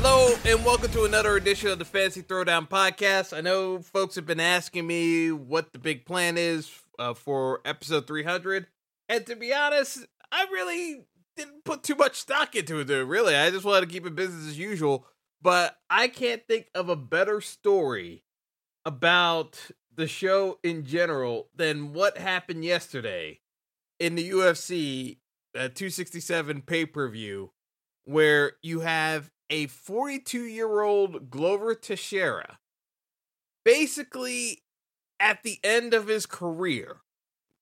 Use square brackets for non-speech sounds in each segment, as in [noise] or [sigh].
Hello and welcome to another edition of the Fantasy Throwdown Podcast. I know folks have been asking me what the big plan is uh, for episode 300, and to be honest, I really didn't put too much stock into it. Really, I just wanted to keep it business as usual. But I can't think of a better story about the show in general than what happened yesterday in the UFC uh, 267 pay per view, where you have a 42 year old Glover Teixeira basically at the end of his career.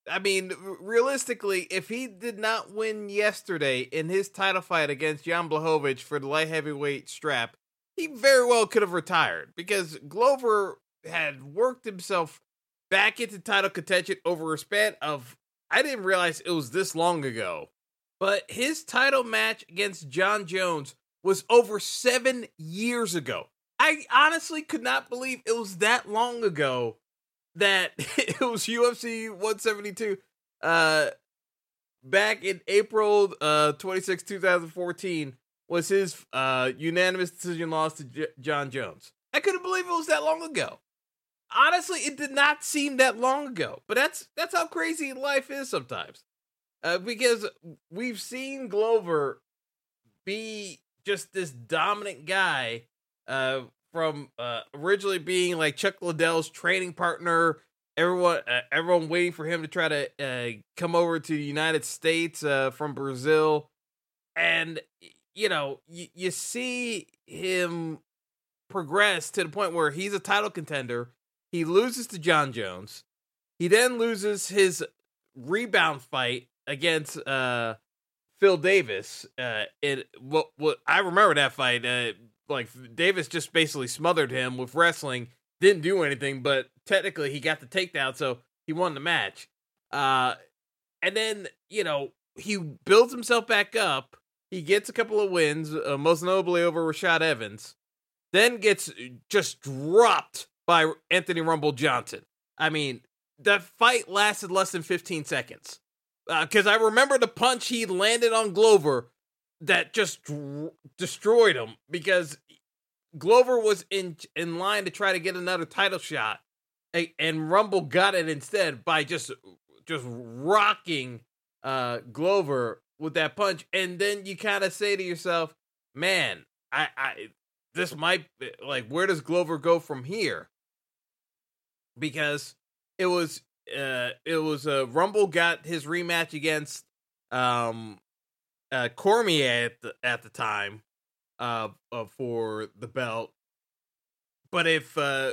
I mean, realistically, if he did not win yesterday in his title fight against Jan Blachowicz for the light heavyweight strap, he very well could have retired because Glover had worked himself back into title contention over a span of I didn't realize it was this long ago. But his title match against Jon Jones was over seven years ago. I honestly could not believe it was that long ago that [laughs] it was UFC 172. Uh, back in April uh 26, 2014, was his uh unanimous decision loss to J- Jon Jones. I couldn't believe it was that long ago. Honestly, it did not seem that long ago, but that's that's how crazy life is sometimes. Uh, because we've seen Glover be just this dominant guy uh, from uh, originally being like Chuck Liddell's training partner. Everyone, uh, everyone waiting for him to try to uh, come over to the United States uh, from Brazil, and you know, y- you see him progress to the point where he's a title contender. He loses to Jon Jones. He then loses his rebound fight against uh Phil Davis. Uh, it what what I remember that fight. Uh, like Davis just basically smothered him with wrestling. Didn't do anything, but technically he got the takedown, so he won the match. Uh, and then you know he builds himself back up. He gets a couple of wins, uh, most notably over Rashad Evans. Then gets just dropped by Anthony Rumble Johnson. I mean, that fight lasted less than 15 seconds because uh, I remember the punch he landed on Glover that just destroyed him because Glover was in in line to try to get another title shot, and Rumble got it instead by just just rocking uh, Glover with that punch, and then you kind of say to yourself, "Man, I, I this might like where does Glover go from here?" Because it was uh, it was uh, Rumble got his rematch against um, uh, Cormier at the at the time uh, uh for the belt. But if uh,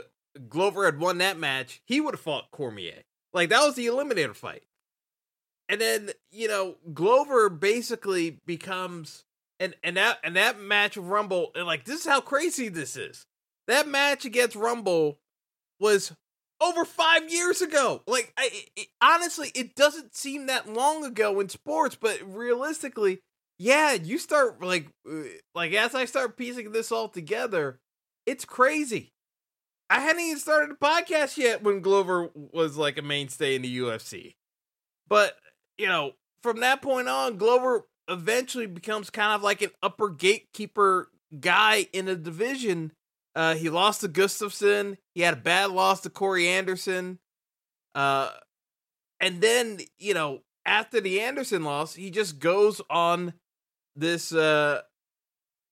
Glover had won that match, he would have fought Cormier. Like that was the eliminator fight. And then, you know, Glover basically becomes and and that and that match of Rumble and like this is how crazy this is. That match against Rumble was over five years ago. Like, I, it, honestly, it doesn't seem that long ago in sports, but realistically, yeah, you start like, uh, like as I start piecing this all together, it's crazy. I hadn't even started a podcast yet when Glover was like a mainstay in the UFC, but you know, from that point on, Glover eventually becomes kind of like an upper gatekeeper guy in a division uh, he lost to Gustafsson. He had a bad loss to Corey Anderson. Uh, and then you know after the Anderson loss, he just goes on this. Uh,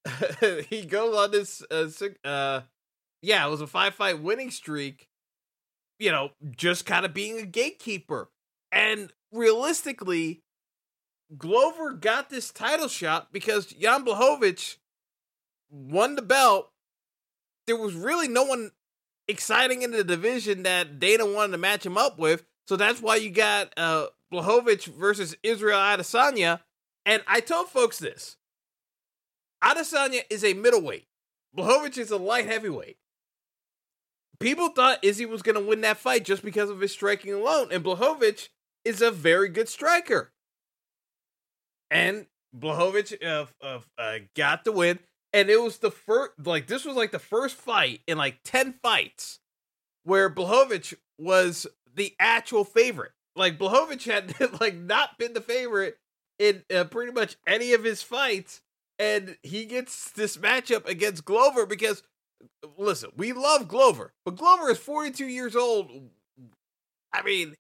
[laughs] he goes on this. Uh, uh, yeah, it was a five fight winning streak. You know, just kind of being a gatekeeper. And realistically, Glover got this title shot because Jan Blachowicz won the belt there was really no one exciting in the division that Dana wanted to match him up with. So that's why you got uh Blachowicz versus Israel Adesanya. And I told folks this. Adesanya is a middleweight. Blachowicz is a light heavyweight. people thought Izzy was going to win that fight just because of his striking alone, and Blachowicz is a very good striker. And Blachowicz uh, uh, uh, got the win, and it was the first, like, this was like the first fight in like 10 fights where Blachowicz was the actual favorite. Like, Blachowicz had, [laughs] like, not been the favorite in uh, pretty much any of his fights, and he gets this matchup against Glover because listen, we love Glover, but Glover is 42 years old. I mean,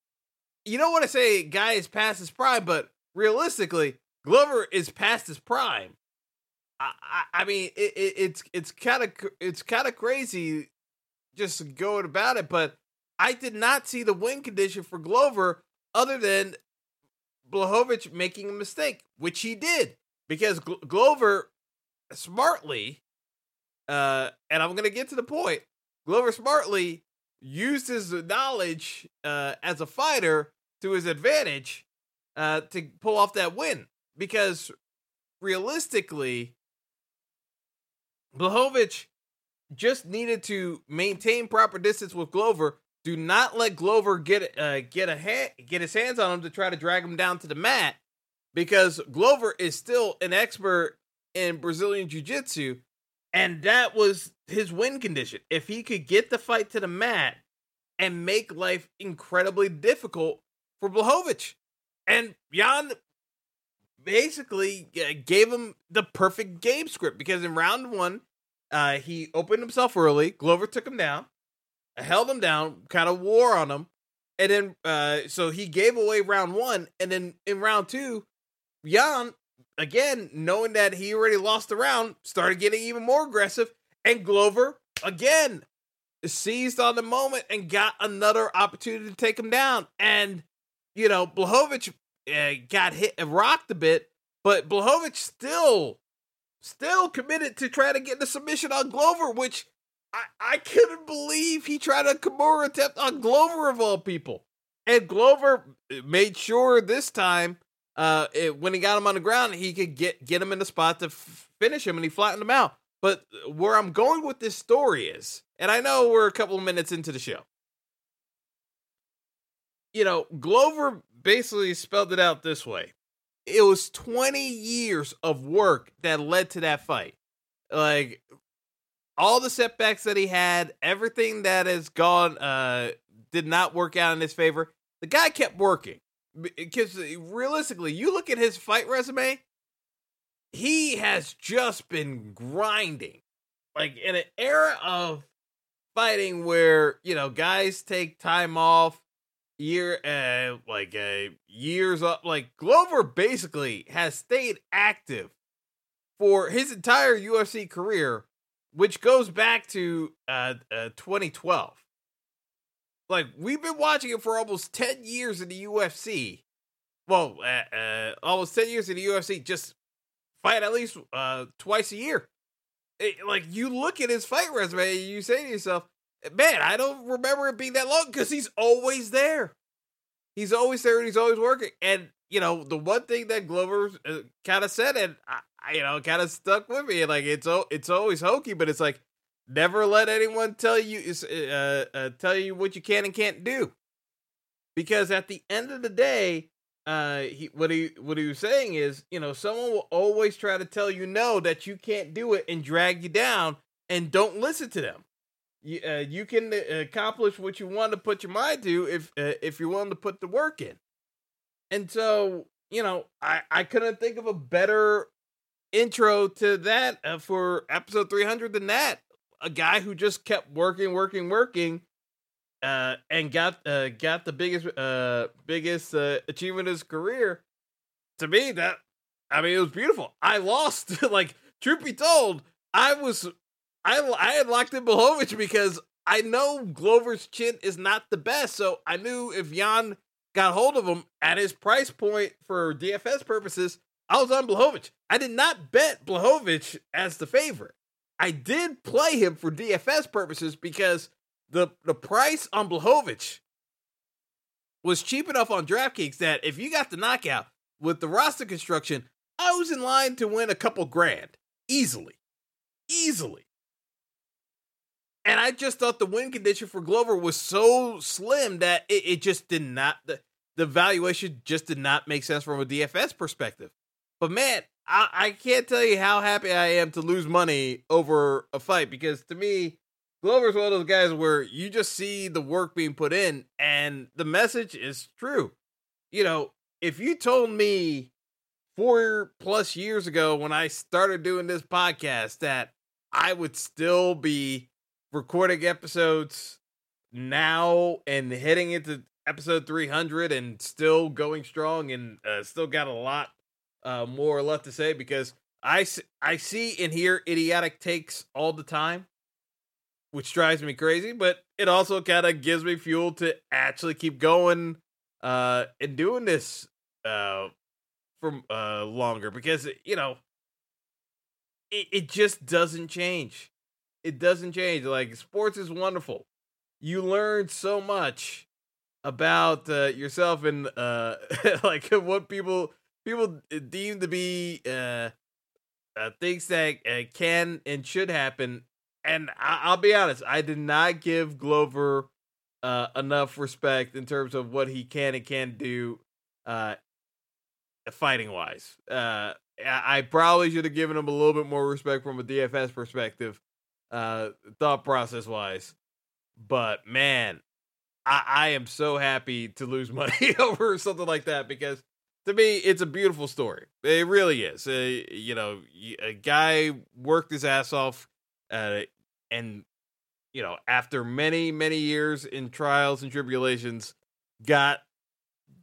you don't want to say guy is past his prime, but realistically, Glover is past his prime. I, I, mean, it, it, it's it's kind of it's kind of crazy just going about it, but I did not see the win condition for Glover other than Blachowicz making a mistake, which he did because Glo- Glover smartly uh, and I'm gonna get to the point. Glover smartly used his knowledge uh, as a fighter to his advantage uh, to pull off that win. Because realistically, Blachowicz just needed to maintain proper distance with Glover. Do not let Glover get uh, get a get his hands on him to try to drag him down to the mat, because Glover is still an expert in Brazilian Jiu Jitsu and that was his win condition. If he could get the fight to the mat and make life incredibly difficult for Blachowicz. And Jan basically gave him the perfect game script because in round one, uh, he opened himself early. Glover took him down, held him down, kind of wore on him. And then, uh, so he gave away round one. And then in round two, Jan again, knowing that he already lost the round, started getting even more aggressive. And Glover, again, seized on the moment and got another opportunity to take him down. And, you know, Blachowicz uh, got hit and rocked a bit, but Blachowicz still, still committed to try to get the submission on Glover, which I, I couldn't believe he tried a Kimura attempt on Glover of all people. And Glover made sure this time uh, it, when he got him on the ground, he could get get him in the spot to f- finish him, and he flattened him out. But where I'm going with this story is, and I know we're a couple of minutes into the show. You know, Glover basically spelled it out this way. It was 20 years of work that led to that fight. Like all the setbacks that he had, everything that has gone uh did not work out in his favor. The guy kept working because uh, realistically, you look at his fight resume, he has just been grinding. Like in an era of fighting where, you know, guys take time off year uh like uh years up like Glover basically has stayed active for his entire UFC career which goes back to uh, uh 2012 like we've been watching it for almost 10 years in the UFC. Well, uh, uh, almost 10 years in the UFC, just fight at least uh, twice a year. It, like you look at his fight resume and you say to yourself, man, I don't remember it being that long because he's always there. He's always there and he's always working. And, you know, the one thing that Glover uh, kind of said, and I, I you know, kind of stuck with me, like it's, it's always hokey, but it's like, Never let anyone tell you uh, uh, tell you what you can and can't do, because at the end of the day, uh, he what he what he was saying is, you know, someone will always try to tell you no that you can't do it and drag you down, and don't listen to them. You uh, you can uh, accomplish what you want to put your mind to if uh, if you're willing to put the work in. And so, you know, I I couldn't think of a better intro to that uh, for episode 300 than that a guy who just kept working, working, working, uh, and got uh, got the biggest uh, biggest uh, achievement of his career. To me, that I mean, it was beautiful. I lost. [laughs] like, truth be told, I was I I had locked in Blachowicz because I know Glover's chin is not the best. So I knew if Jan got hold of him at his price point for DFS purposes, I was on Blachowicz. I did not bet Blachowicz as the favorite. I did play him for DFS purposes because the the price on Blachowicz was cheap enough on DraftKings that if you got the knockout with the roster construction, I was in line to win a couple grand easily, easily. And I just thought the win condition for Glover was so slim that it, it just did not the, the valuation just did not make sense from a DFS perspective. But man, I, I can't tell you how happy I am to lose money over a fight because to me, Glover's one of those guys where you just see the work being put in and the message is true. You know, if you told me four plus years ago when I started doing this podcast that I would still be recording episodes now and heading into episode 300 and still going strong and uh, still got a lot uh, more left to say because I, I see and hear idiotic takes all the time, which drives me crazy, but it also kind of gives me fuel to actually keep going uh, and doing this uh, for uh, longer because, you know, it, it just doesn't change. It doesn't change. Like, sports is wonderful. You learn so much about uh, yourself and uh, [laughs] like what people people deem to be uh, uh, things that uh, can and should happen. And I- will be honest, I did not give Glover uh, enough respect in terms of what he can and can do uh, fighting wise. Uh, I probably should have given him a little bit more respect from a DFS perspective, uh, thought process wise. But man, I, I am so happy to lose [laughs] money over something like that because to me, it's a beautiful story. It really is. Uh, you know, a guy worked his ass off, uh, and you know, after many many years in trials and tribulations, got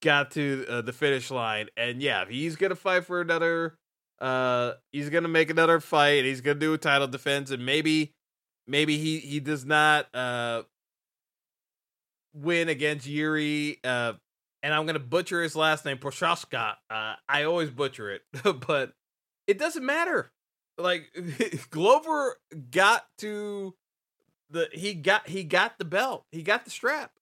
got to uh, the finish line. And yeah, he's gonna fight for another. Uh, he's gonna make another fight. He's gonna do a title defense, and maybe, maybe he he does not uh win against Yuri. Uh, and I'm gonna butcher his last name, Prochazka. Uh, I always butcher it, [laughs] but it doesn't matter. Like [laughs] Glover got to the he got he got the belt, he got the strap.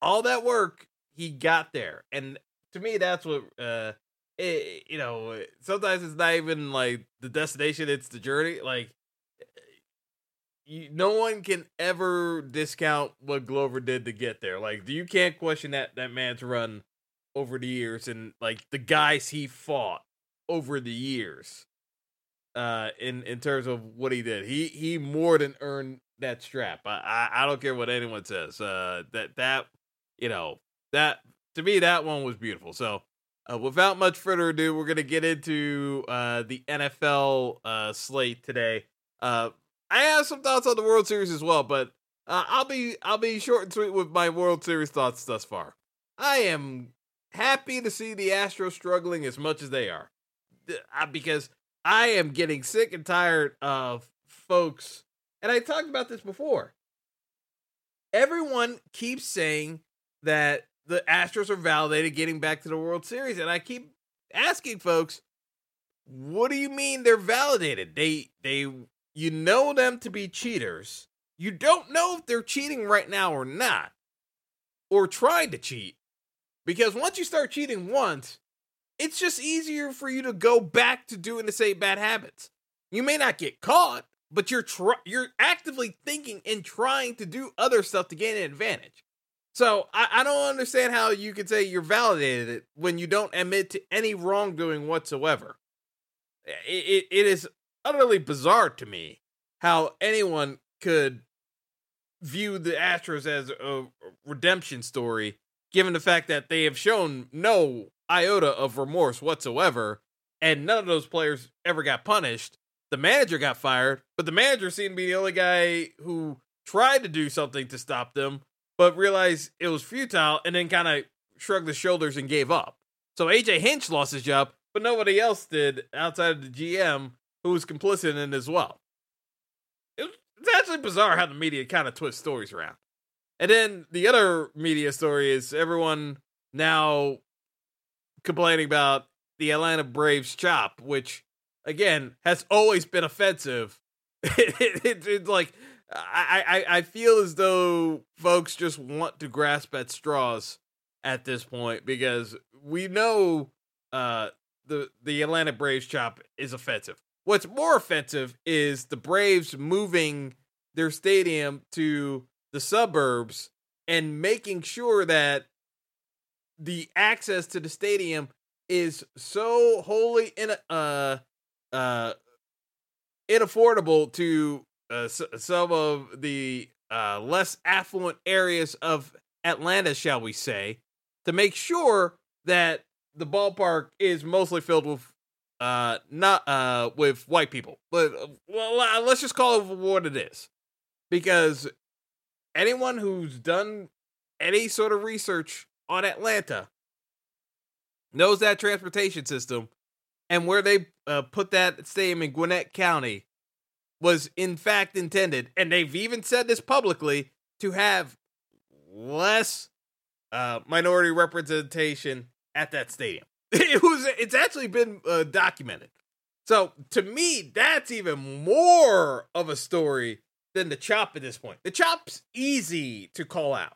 All that work, he got there, and to me, that's what uh, it, you know. Sometimes it's not even like the destination; it's the journey. Like you, no one can ever discount what Glover did to get there. Like you can't question that that man's run over the years and like the guys he fought over the years. Uh, in in terms of what he did, he he more than earned that strap. I I, I don't care what anyone says. Uh, that that you know that to me that one was beautiful. So. Uh, without much further ado, we're gonna get into uh, the NFL uh, slate today. I have some thoughts on the World Series as well, but uh, I'll be I'll be short and sweet with my World Series thoughts thus far. I am happy to see the Astros struggling as much as they are, uh, because I am getting sick and tired of folks. And I talked about this before. Everyone keeps saying that the Astros are validated getting back to the World Series, and I keep asking folks, what do you mean they're validated? They they you know them to be cheaters. You don't know if they're cheating right now or not, or trying to cheat. Because once you start cheating once, it's just easier for you to go back to doing the same bad habits. You may not get caught, but you're tr- you're actively thinking and trying to do other stuff to gain an advantage. So I, I don't understand how you could say you're validated when you don't admit to any wrongdoing whatsoever. It, it, it is utterly bizarre to me how anyone could view the Astros as a redemption story, given the fact that they have shown no iota of remorse whatsoever, and none of those players ever got punished. The manager got fired, but the manager seemed to be the only guy who tried to do something to stop them, but realized it was futile and then kind of shrugged his shoulders and gave up. So AJ Hinch lost his job, but nobody else did outside of the GM who was complicit in it as well. It's actually bizarre how the media kind of twists stories around. And then the other media story is everyone now complaining about the Atlanta Braves chop, which again has always been offensive. [laughs] it, it, it's like I, I I feel as though folks just want to grasp at straws at this point because we know uh the the Atlanta Braves chop is offensive. What's more offensive is the Braves moving their stadium to the suburbs and making sure that the access to the stadium is so wholly in uh uh inaffordable to uh, some of the uh, less affluent areas of Atlanta, shall we say, to make sure that the ballpark is mostly filled with uh not uh with white people. But well let's just call it what it is. Because anyone who's done any sort of research on Atlanta knows that transportation system and where they uh, put that stadium in Gwinnett County was in fact intended, and they've even said this publicly, to have less uh, minority representation at that stadium. [laughs] It was it's actually been uh, documented. So to me, that's even more of a story than the chop at this point. The chop's easy to call out.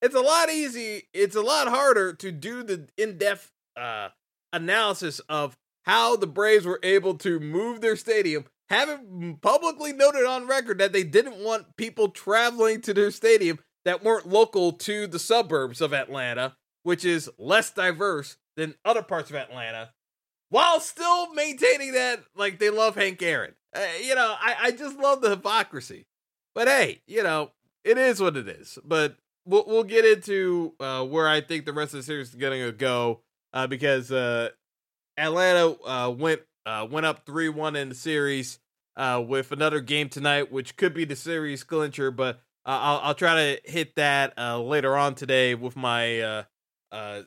It's a lot easy. It's a lot harder to do the in-depth uh, analysis of how the Braves were able to move their stadium, having publicly noted on record that they didn't want people traveling to their stadium that weren't local to the suburbs of Atlanta, which is less diverse than other parts of Atlanta, while still maintaining that like they love Hank Aaron. Uh, you know, I, I just love the hypocrisy. But hey, you know, it is what it is. But we'll we'll get into uh, where I think the rest of the series is going to go uh, because uh, Atlanta uh, went uh, went up three one in the series uh, with another game tonight, which could be the series clincher. But I'll I'll try to hit that uh, later on today with my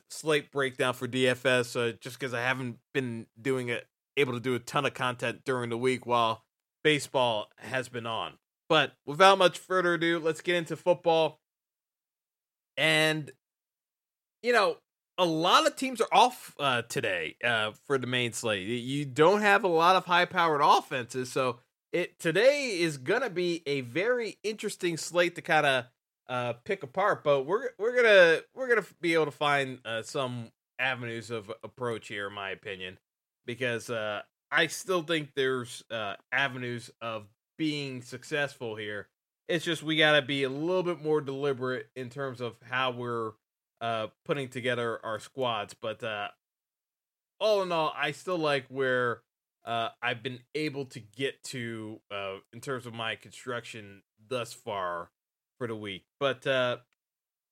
slate breakdown for DFS. just because I haven't been doing it, able to do a ton of content during the week while baseball has been on. But without much further ado, let's get into football. And you know, a lot of teams are off uh, today uh, for the main slate. You don't have a lot of high-powered offenses, so it today is gonna be a very interesting slate to kind of uh, pick apart. But we're we're gonna we're gonna be able to find uh, some avenues of approach here, in my opinion, because uh, I still think there's uh, avenues of being successful here. It's just we got to be a little bit more deliberate in terms of how we're uh, putting together our squads. But uh, all in all, I still like where uh, I've been able to get to uh, in terms of my construction thus far for the week. But uh,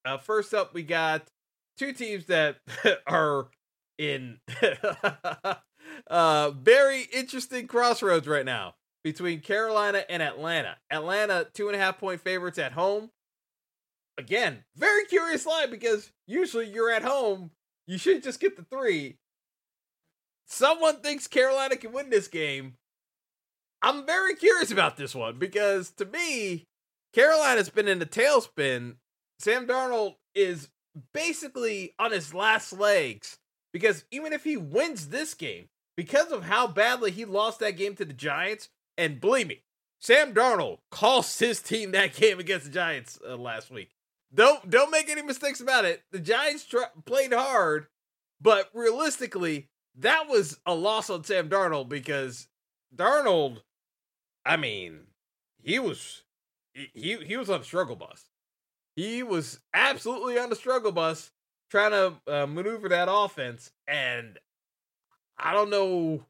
uh, first up, we got two teams that [laughs] are in [laughs] uh, very interesting crossroads right now between Carolina and Atlanta. Atlanta, two and a half point favorites at home. Again, very curious line because usually you're at home, you should just get the three. Someone thinks Carolina can win this game. I'm very curious about this one because to me, Carolina's been in a tailspin. Sam Darnold is basically on his last legs because even if he wins this game, because of how badly he lost that game to the Giants, and believe me, Sam Darnold cost his team that game against the Giants uh, last week. Don't don't make any mistakes about it. The Giants tr- played hard, but realistically, that was a loss on Sam Darnold because Darnold, I mean, he was he he was on the struggle bus. He was absolutely on the struggle bus trying to uh, maneuver that offense, and I don't know,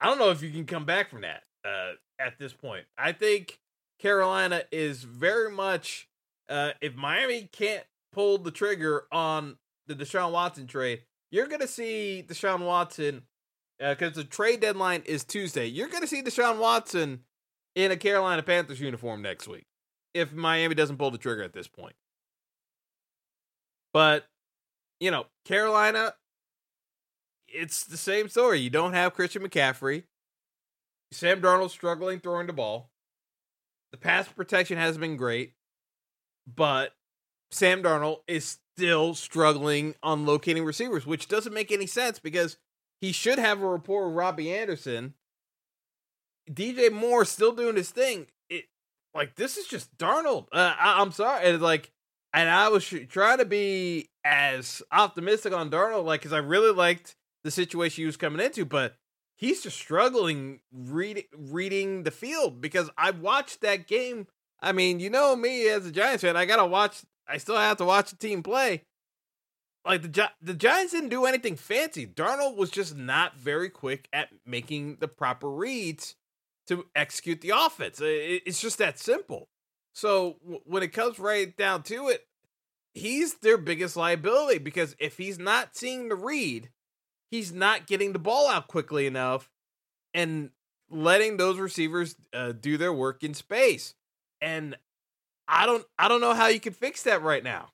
I don't know if you can come back from that. Uh, at this point. I think Carolina is very much uh, if Miami can't pull the trigger on the Deshaun Watson trade, you're going to see Deshaun Watson because uh, the trade deadline is Tuesday. You're going to see Deshaun Watson in a Carolina Panthers uniform next week if Miami doesn't pull the trigger at this point. But, you know, Carolina, it's the same story. You don't have Christian McCaffrey. Sam Darnold struggling throwing the ball. The pass protection has been great, but Sam Darnold is still struggling on locating receivers, which doesn't make any sense because he should have a rapport with Robbie Anderson. DJ Moore still doing his thing. Like this is just Darnold. Uh, I, am sorry, and like, and I was trying to be as optimistic on Darnold, like, because I really liked the situation he was coming into, but he's just struggling reading reading the field because I watched that game I mean, you know me as a Giants fan, I gotta watch. I still have to watch the team play. Like the Gi- the Giants didn't do anything fancy. Darnold was just not very quick at making the proper reads to execute the offense. It's just that simple. So when it comes right down to it, he's their biggest liability because if he's not seeing the read, he's not getting the ball out quickly enough and letting those receivers uh, do their work in space. And I don't I don't know how you can fix that right now.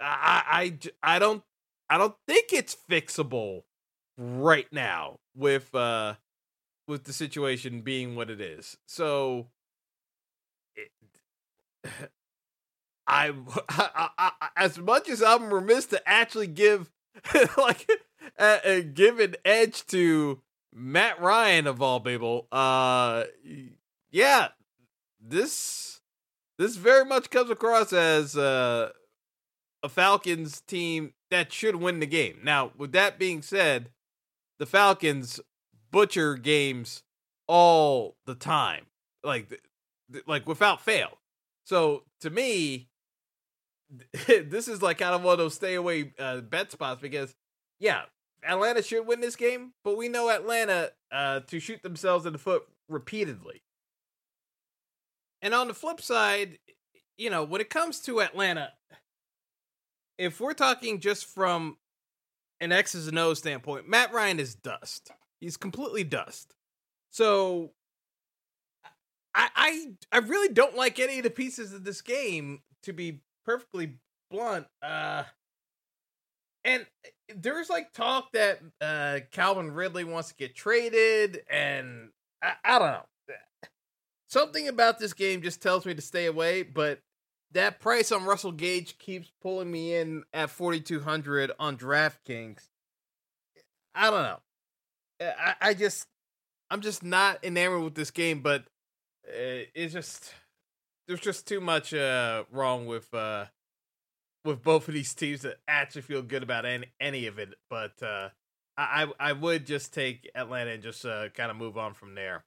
I I I don't I don't think it's fixable right now with uh with the situation being what it is. So it, [sighs] [laughs] I, I, I, as much as I'm remiss to actually give [laughs] like uh, give an edge to Matt Ryan of all people, uh yeah, this this very much comes across as uh a Falcons team that should win the game. Now, with that being said, the Falcons butcher games all the time, like like without fail. So to me, [laughs] this is like kind of one of those stay away uh, bet spots because yeah, Atlanta should win this game, but we know Atlanta uh, to shoot themselves in the foot repeatedly. And on the flip side, you know, when it comes to Atlanta, if we're talking just from an X's and O's standpoint, Matt Ryan is dust. He's completely dust. So I I I really don't like any of the pieces of this game to be perfectly blunt. Uh and there's like talk that uh Calvin Ridley wants to get traded and I, I don't know. Something about this game just tells me to stay away, but that price on Russell Gage keeps pulling me in at 4200 on DraftKings. I don't know. I, I just I'm just not enamored with this game, but uh, it's just there's just too much uh, wrong with uh, with both of these teams to actually feel good about any any of it. But uh, I I would just take Atlanta and just uh, kind of move on from there.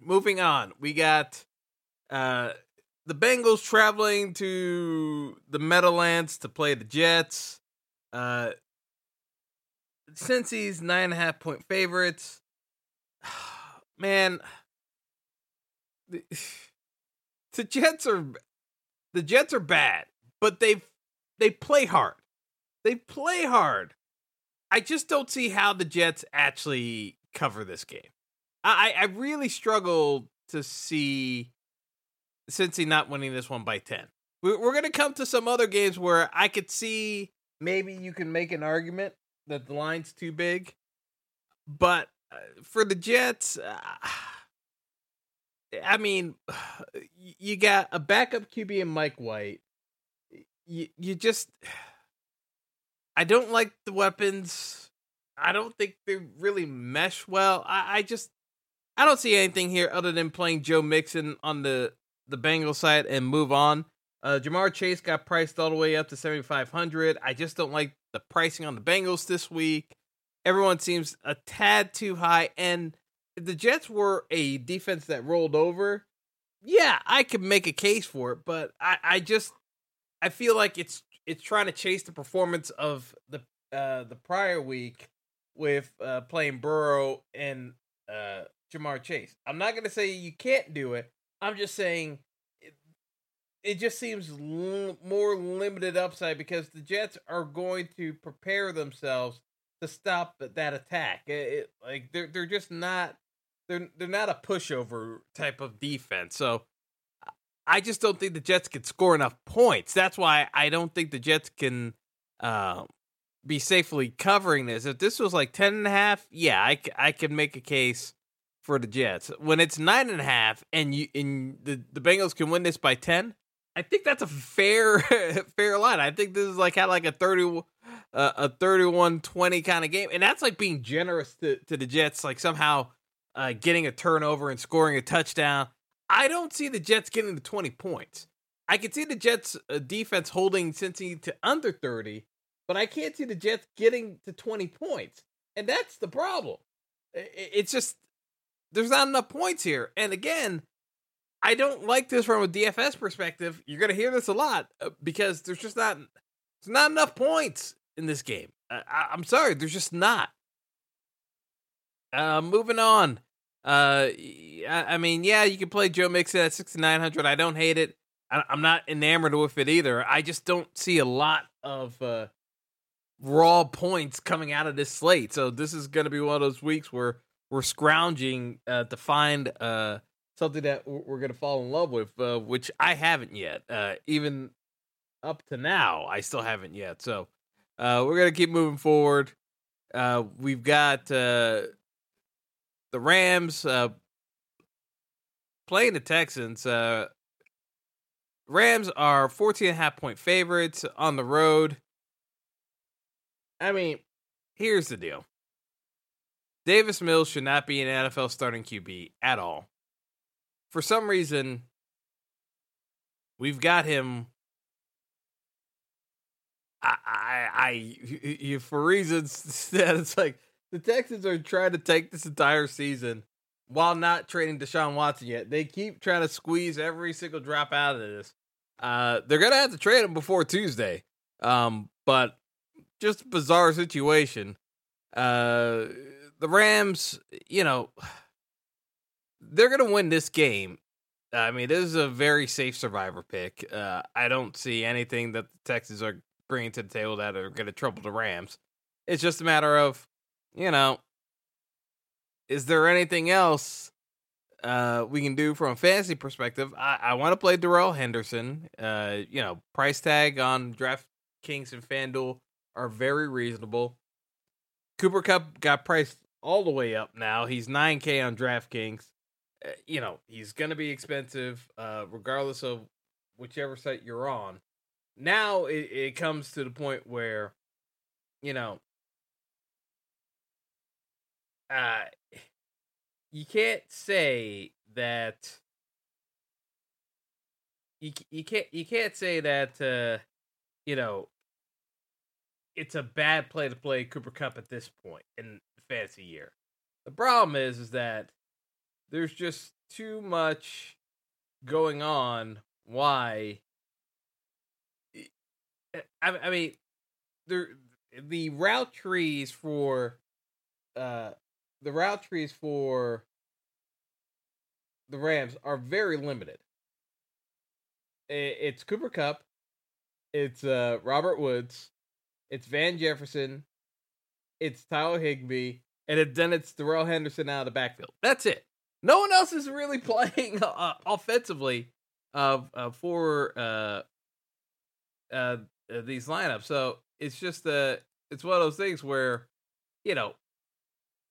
Moving on, we got uh, the Bengals traveling to the Meadowlands to play the Jets. Uh, Cincy's nine and a half point favorites. [sighs] Man, the, [sighs] the Jets are the Jets are bad, but they they play hard. They play hard. I just don't see how the Jets actually cover this game. I I really struggle to see Cincy not winning this one by 10. We're going to come to some other games where I could see maybe you can make an argument that the line's too big. But uh, for the Jets, uh, [sighs] I mean, [sighs] you got a backup QB in Mike White. You, you just, [sighs] I don't like the weapons. I don't think they really mesh well. I, I just, I don't see anything here other than playing Joe Mixon on the the Bengals side and move on. Uh, Ja'Marr Chase got priced all the way up to 7,500. I just don't like the pricing on the Bengals this week. Everyone seems a tad too high. And if the Jets were a defense that rolled over, yeah, I could make a case for it. But I, I just, I feel like it's it's trying to chase the performance of the uh, the prior week with uh, playing Burrow and uh, Ja'Marr Chase. I'm not gonna say you can't do it. I'm just saying it, just seems l- more limited upside because the Jets are going to prepare themselves to stop that attack. It, it, like they're they're just not they're they're not a pushover type of defense. So I just don't think the Jets can score enough points. That's why I don't think the Jets can uh, be safely covering this. If this was like 10 and a half, yeah, I, I could make a case for the Jets. When it's nine and a half and you and the, the Bengals can win this by ten, I think that's a fair [laughs] fair line. I think this is like had like a 30 uh, a 31-20 kind of game. And that's like being generous to, to the Jets, like somehow uh, getting a turnover and scoring a touchdown. I don't see the Jets getting to 20 points. I can see the Jets uh, defense holding Cincy to under 30, but I can't see the Jets getting to 20 points. And that's the problem. It's just there's not enough points here. And again, I don't like this from a DFS perspective. You're gonna hear this a lot uh, because there's just not there's not enough points in this game. I, am sorry, there's just not. Uh, moving on. Uh, I, I, mean, yeah, you can play Joe Mixon at 6,900. I don't hate it. I, am not enamored with it either. I just don't see a lot of uh, raw points coming out of this slate. So this is going to be one of those weeks where we're scrounging uh, to find uh, something that we're going to fall in love with, uh, which I haven't yet. Uh, even up to now, I still haven't yet. So uh, we're going to keep moving forward. Uh, we've got uh, the Rams uh, playing the Texans. Rams are 14 and a half point favorites on the road. I mean, here's the deal. Davis Mills should not be an NFL starting QB at all. For some reason, we've got him. I, I, I, for reasons [laughs] that it's like the Texans are trying to take this entire season while not trading Deshaun Watson yet. They keep trying to squeeze every single drop out of this. Uh, they're gonna have to trade him before Tuesday. Um, but just bizarre situation. Uh, the Rams, you know, they're gonna win this game. I mean, this is a very safe survivor pick. Uh, I don't see anything that the Texans are bringing to the table that are going to trouble the Rams. It's just a matter of you know, is there anything else uh, we can do from a fantasy perspective? I, I want to play Darrell Henderson. Uh, you know, price tag on DraftKings and FanDuel are very reasonable. Cooper Kupp got priced all the way up now. He's 9K on DraftKings. Uh, you know, he's going to be expensive uh, regardless of whichever site you're on. Now it, it comes to the point where, you know, uh, you can't say that you you can't you can't say that uh, you know it's a bad play to play Cooper Kupp at this point in fantasy year. The problem is is that there's just too much going on. Why? I, I mean, there the route trees for uh the route trees for the Rams are very limited. It's Cooper Kupp, it's uh, Robert Woods, it's Van Jefferson, it's Tyler Higbee, and then it's Darrell Henderson out of the backfield. That's it. No one else is really [laughs] playing uh, offensively uh, uh, for uh, uh, these lineups. So it's just uh, it's one of those things where you know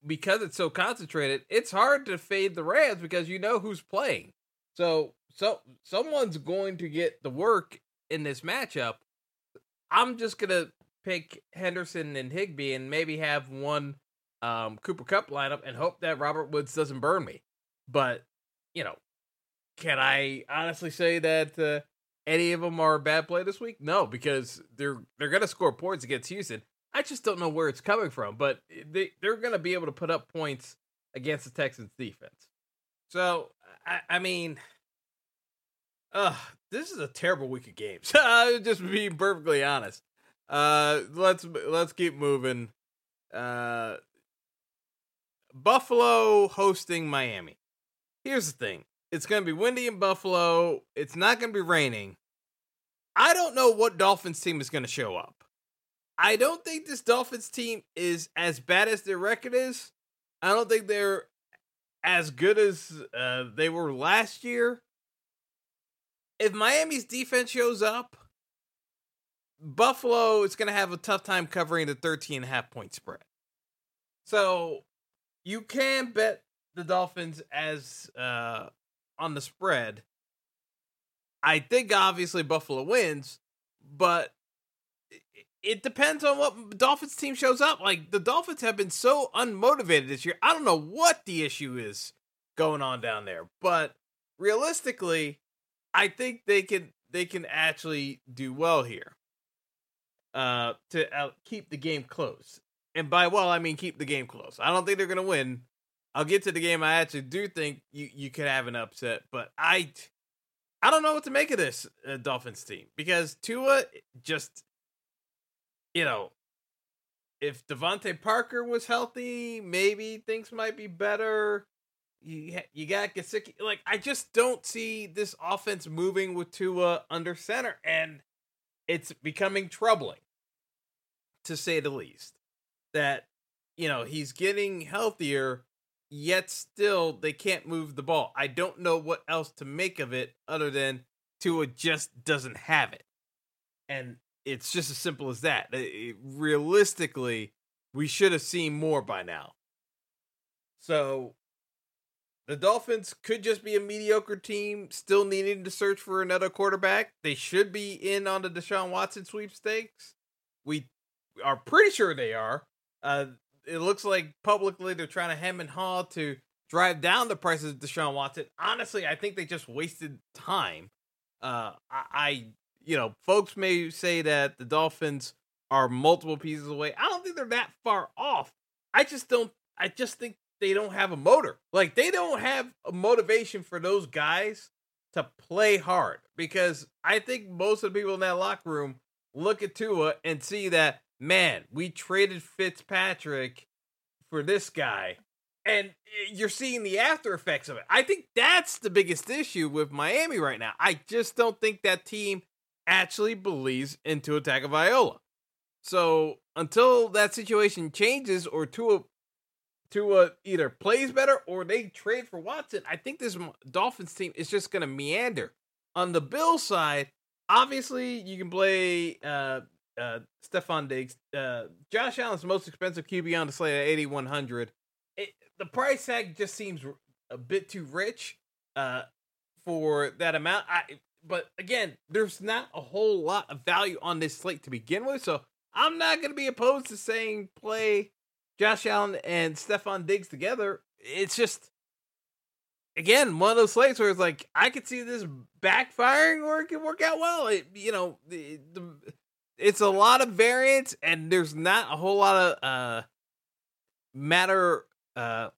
because it's so concentrated, it's hard to fade the Rams because you know who's playing. So so someone's going to get the work in this matchup. I'm just gonna pick Henderson and Higbee and maybe have one um, Cooper Kupp lineup and hope that Robert Woods doesn't burn me. But you know, can I honestly say that uh, any of them are a bad play this week? No, because they're they're gonna score points against Houston. I just don't know where it's coming from, but they they're going to be able to put up points against the Texans defense. So I, I mean, uh, this is a terrible week of games. [laughs] just being perfectly honest. Uh, let's let's keep moving. Uh, Buffalo hosting Miami. Here's the thing: it's going to be windy in Buffalo. It's not going to be raining. I don't know what Dolphins team is going to show up. I don't think this Dolphins team is as bad as their record is. I don't think they're as good as uh, they were last year. If Miami's defense shows up, Buffalo is going to have a tough time covering the 13 and a half point spread. So you can bet the Dolphins as uh, on the spread. I think obviously Buffalo wins, but it depends on what Dolphins team shows up. Like the Dolphins have been so unmotivated this year. I don't know what the issue is going on down there, but realistically, I think they can they can actually do well here. Uh, to keep the game close, and by well I mean keep the game close. I don't think they're going to win, I'll get to the game. I actually do think you you could have an upset, but I I don't know what to make of this uh, Dolphins team because Tua just you know if DeVante Parker was healthy, maybe things might be better. You you got Gesicki. Like I just don't see this offense moving with Tua under center, and it's becoming troubling, to say the least. That you know he's getting healthier, yet still they can't move the ball. I don't know what else to make of it other than Tua just doesn't have it, and it's just as simple as that. It, realistically, we should have seen more by now. So the Dolphins could just be a mediocre team, still needing to search for another quarterback. They should be in on the Deshaun Watson sweepstakes. We are pretty sure they are. Uh, it looks like publicly they're trying to hem and haw to drive down the prices of Deshaun Watson. Honestly, I think they just wasted time. Uh, I, I you know, folks may say that the Dolphins are multiple pieces away. I don't think they're that far off. I just don't. I just think they don't have a motor. Like they don't have a motivation for those guys to play hard because I think most of the people in that locker room look at Tua and see that man, we traded Fitzpatrick for this guy. And you're seeing the after effects of it. I think that's the biggest issue with Miami right now. I just don't think that team actually believes in Tua Tagovailoa. So until that situation changes or Tua Tua either plays better or they trade for Watson, I think this Dolphins team is just going to meander. On the Bill side, obviously you can play uh, uh, Stefon Diggs. Uh, Josh Allen's the most expensive QB on the slate at 8100. The price tag just seems a bit too rich uh, for that amount. I but again, there's not a whole lot of value on this slate to begin with, so I'm not going to be opposed to saying play Josh Allen and Stefon Diggs together. It's just again one of those slates where it's like I could see this backfiring or it could work out well. It, you know, the, the, it's a lot of variance and there's not a whole lot of uh matter uh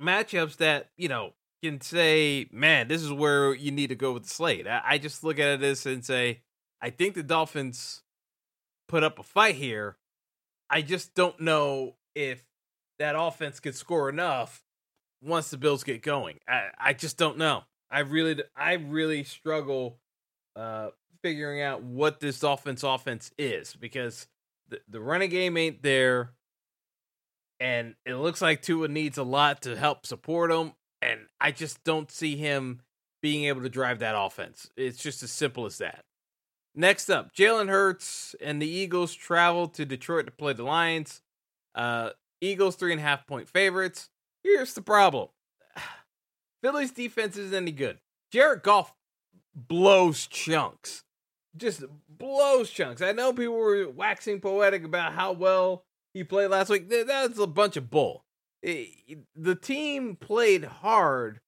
matchups that you know can say, man, this is where you need to go with the slate. I, I just look at this and say, I think the Dolphins put up a fight here. I just don't know if that offense could score enough once the Bills get going. I, I just don't know. I really I really struggle uh figuring out what this offense offense is because the, the running game ain't there and it looks like Tua needs a lot to help support him and I just don't see him being able to drive that offense. It's just as simple as that. Next up, Jalen Hurts and the Eagles travel to Detroit to play the Lions. Uh, Eagles three and a half point favorites. Here's the problem: [sighs] Philly's defense isn't any good. Jared Goff blows chunks, just blows chunks. I know people were waxing poetic about how well he played last week. That's a bunch of bull the team played hard.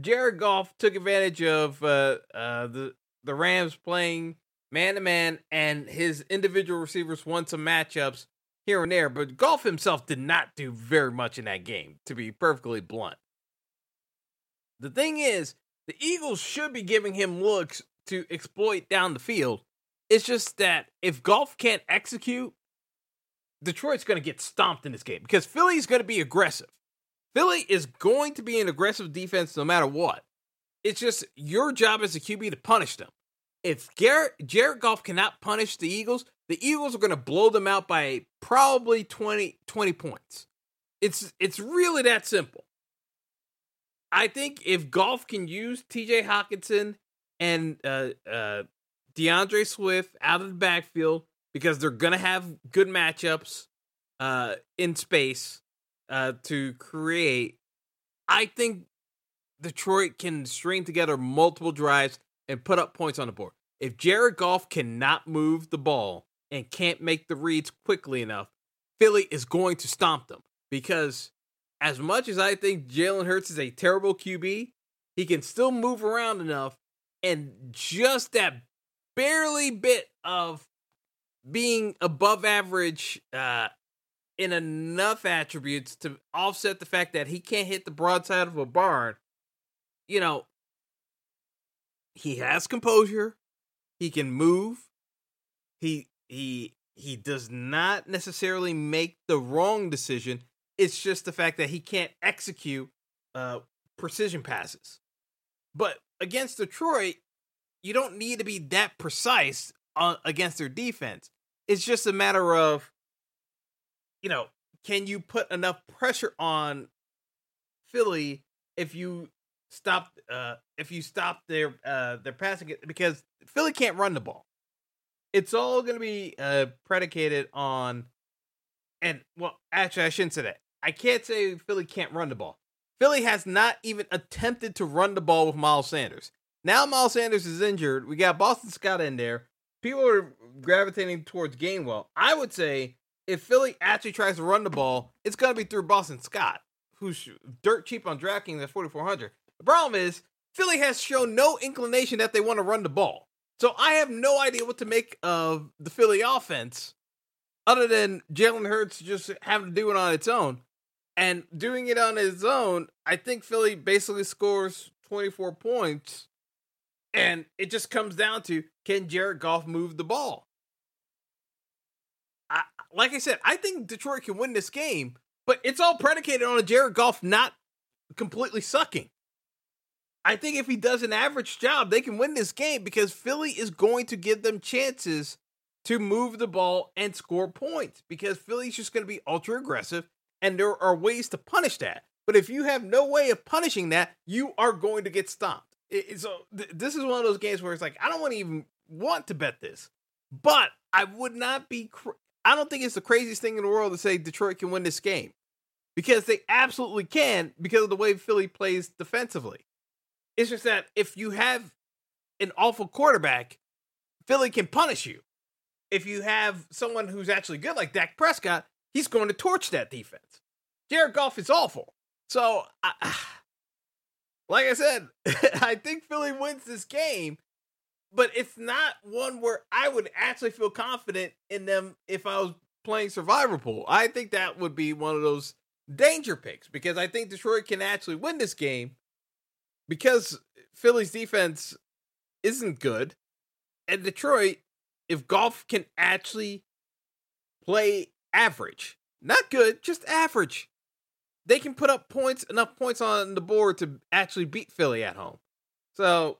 Jared Goff took advantage of uh, uh, the the Rams playing man to man, and his individual receivers won some matchups here and there. But Goff himself did not do very much in that game, to be perfectly blunt. The thing is, the Eagles should be giving him looks to exploit down the field. It's just that if Goff can't execute, Detroit's going to get stomped in this game because Philly's going to be aggressive. Philly is going to be an aggressive defense no matter what. It's just your job as a QB to punish them. If Garrett, Jared Goff cannot punish the Eagles, the Eagles are going to blow them out by probably 20, 20 points. It's it's really that simple. I think if Goff can use TJ Hockenson and uh, uh, D'Andre Swift out of the backfield because they're gonna have good matchups uh, in space uh, to create. I think Detroit can string together multiple drives and put up points on the board. If Jared Goff cannot move the ball and can't make the reads quickly enough, Philly is going to stomp them because as much as I think Jalen Hurts is a terrible QB, he can still move around enough and just that barely bit of being above average uh, in enough attributes to offset the fact that he can't hit the broadside of a barn. You know, he has composure. He can move. He he he does not necessarily make the wrong decision. It's just the fact that he can't execute uh, precision passes. But against Detroit, you don't need to be that precise on, against their defense. It's just a matter of, you know, can you put enough pressure on Philly if you stop uh if you stop their uh their passing it because Philly can't run the ball. It's all going to be uh predicated on and well actually I shouldn't say that. I can't say Philly can't run the ball. Philly has not even attempted to run the ball with Miles Sanders. Now Miles Sanders is injured. We got Boston Scott in there. People are gravitating towards Gainwell. I would say if Philly actually tries to run the ball, it's going to be through Boston Scott, who's dirt cheap on DraftKings at 4,400. The problem is Philly has shown no inclination that they want to run the ball. So I have no idea what to make of the Philly offense other than Jalen Hurts just having to do it on its own. And doing it on his own, I think Philly basically scores 24 points. And it just comes down to can Jared Goff move the ball? I, like I said, I think Detroit can win this game, but it's all predicated on a Jared Goff not completely sucking. I think if he does an average job, they can win this game because Philly is going to give them chances to move the ball and score points because Philly's just going to be ultra aggressive and there are ways to punish that. But if you have no way of punishing that, you are going to get stopped. It, so th- this is one of those games where it's like I don't want to even want to bet this, but I would not be. Cr- I don't think it's the craziest thing in the world to say Detroit can win this game because they absolutely can because of the way Philly plays defensively. It's just that if you have an awful quarterback, Philly can punish you. If you have someone who's actually good like Dak Prescott, he's going to torch that defense. Jared Goff is awful. So, I, [sighs] like I said, [laughs] I think Philly wins this game, but it's not one where I would actually feel confident in them if I was playing Survivor Pool. I think that would be one of those danger picks because I think Detroit can actually win this game because Philly's defense isn't good. And Detroit, if Goff can actually play average, not good, just average, they can put up points, enough points on the board to actually beat Philly at home. So,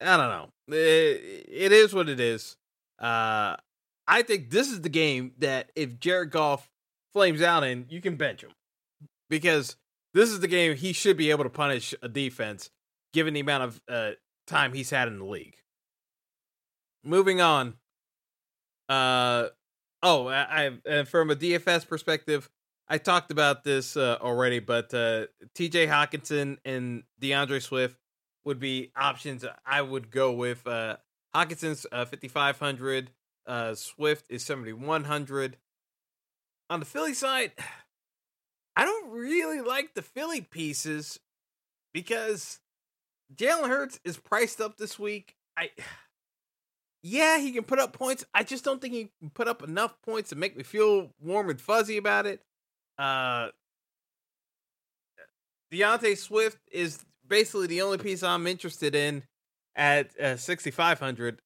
I don't know. It, it is what it is. Uh, I think this is the game that if Jared Goff flames out in, you can bench him because this is the game he should be able to punish a defense given the amount of uh, time he's had in the league. Moving on. Uh, oh, I, I from a DFS perspective, I talked about this uh, already, but uh, T.J. Hockenson and D'Andre Swift would be options I would go with. Uh, Hockenson's uh, 5,500. Uh, Swift is 7,100. On the Philly side, I don't really like the Philly pieces because Jalen Hurts is priced up this week. I yeah, he can put up points. I just don't think he can put up enough points to make me feel warm and fuzzy about it. Uh D'Andre Swift is basically the only piece I'm interested in at uh, 6500.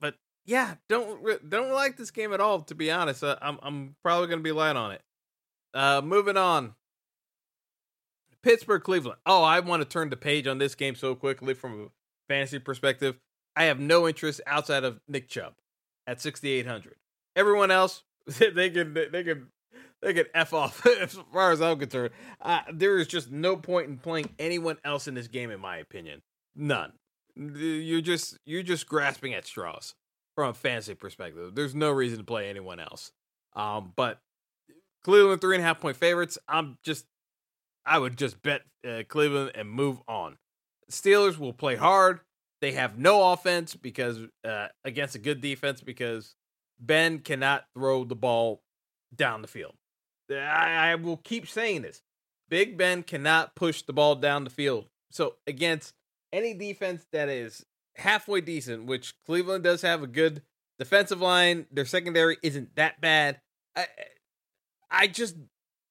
But yeah, don't don't like this game at all to be honest. Uh, I'm I'm probably going to be light on it. Uh moving on. Pittsburgh Cleveland. Oh, I want to turn the page on this game so quickly from a fantasy perspective. I have no interest outside of Nick Chubb at 6800. Everyone else, [laughs] they can they can they can f off [laughs] as far as I'm concerned. Uh, there is just no point in playing anyone else in this game, in my opinion. None. You're just you're just grasping at straws from a fantasy perspective. There's no reason to play anyone else. Um, but Cleveland three and a half point favorites. I'm just I would just bet uh, Cleveland and move on. Steelers will play hard. They have no offense because uh, against a good defense because Ben cannot throw the ball down the field. I, I will keep saying this. Big Ben cannot push the ball down the field. So against any defense that is halfway decent, which Cleveland does have a good defensive line, their secondary isn't that bad. I, I just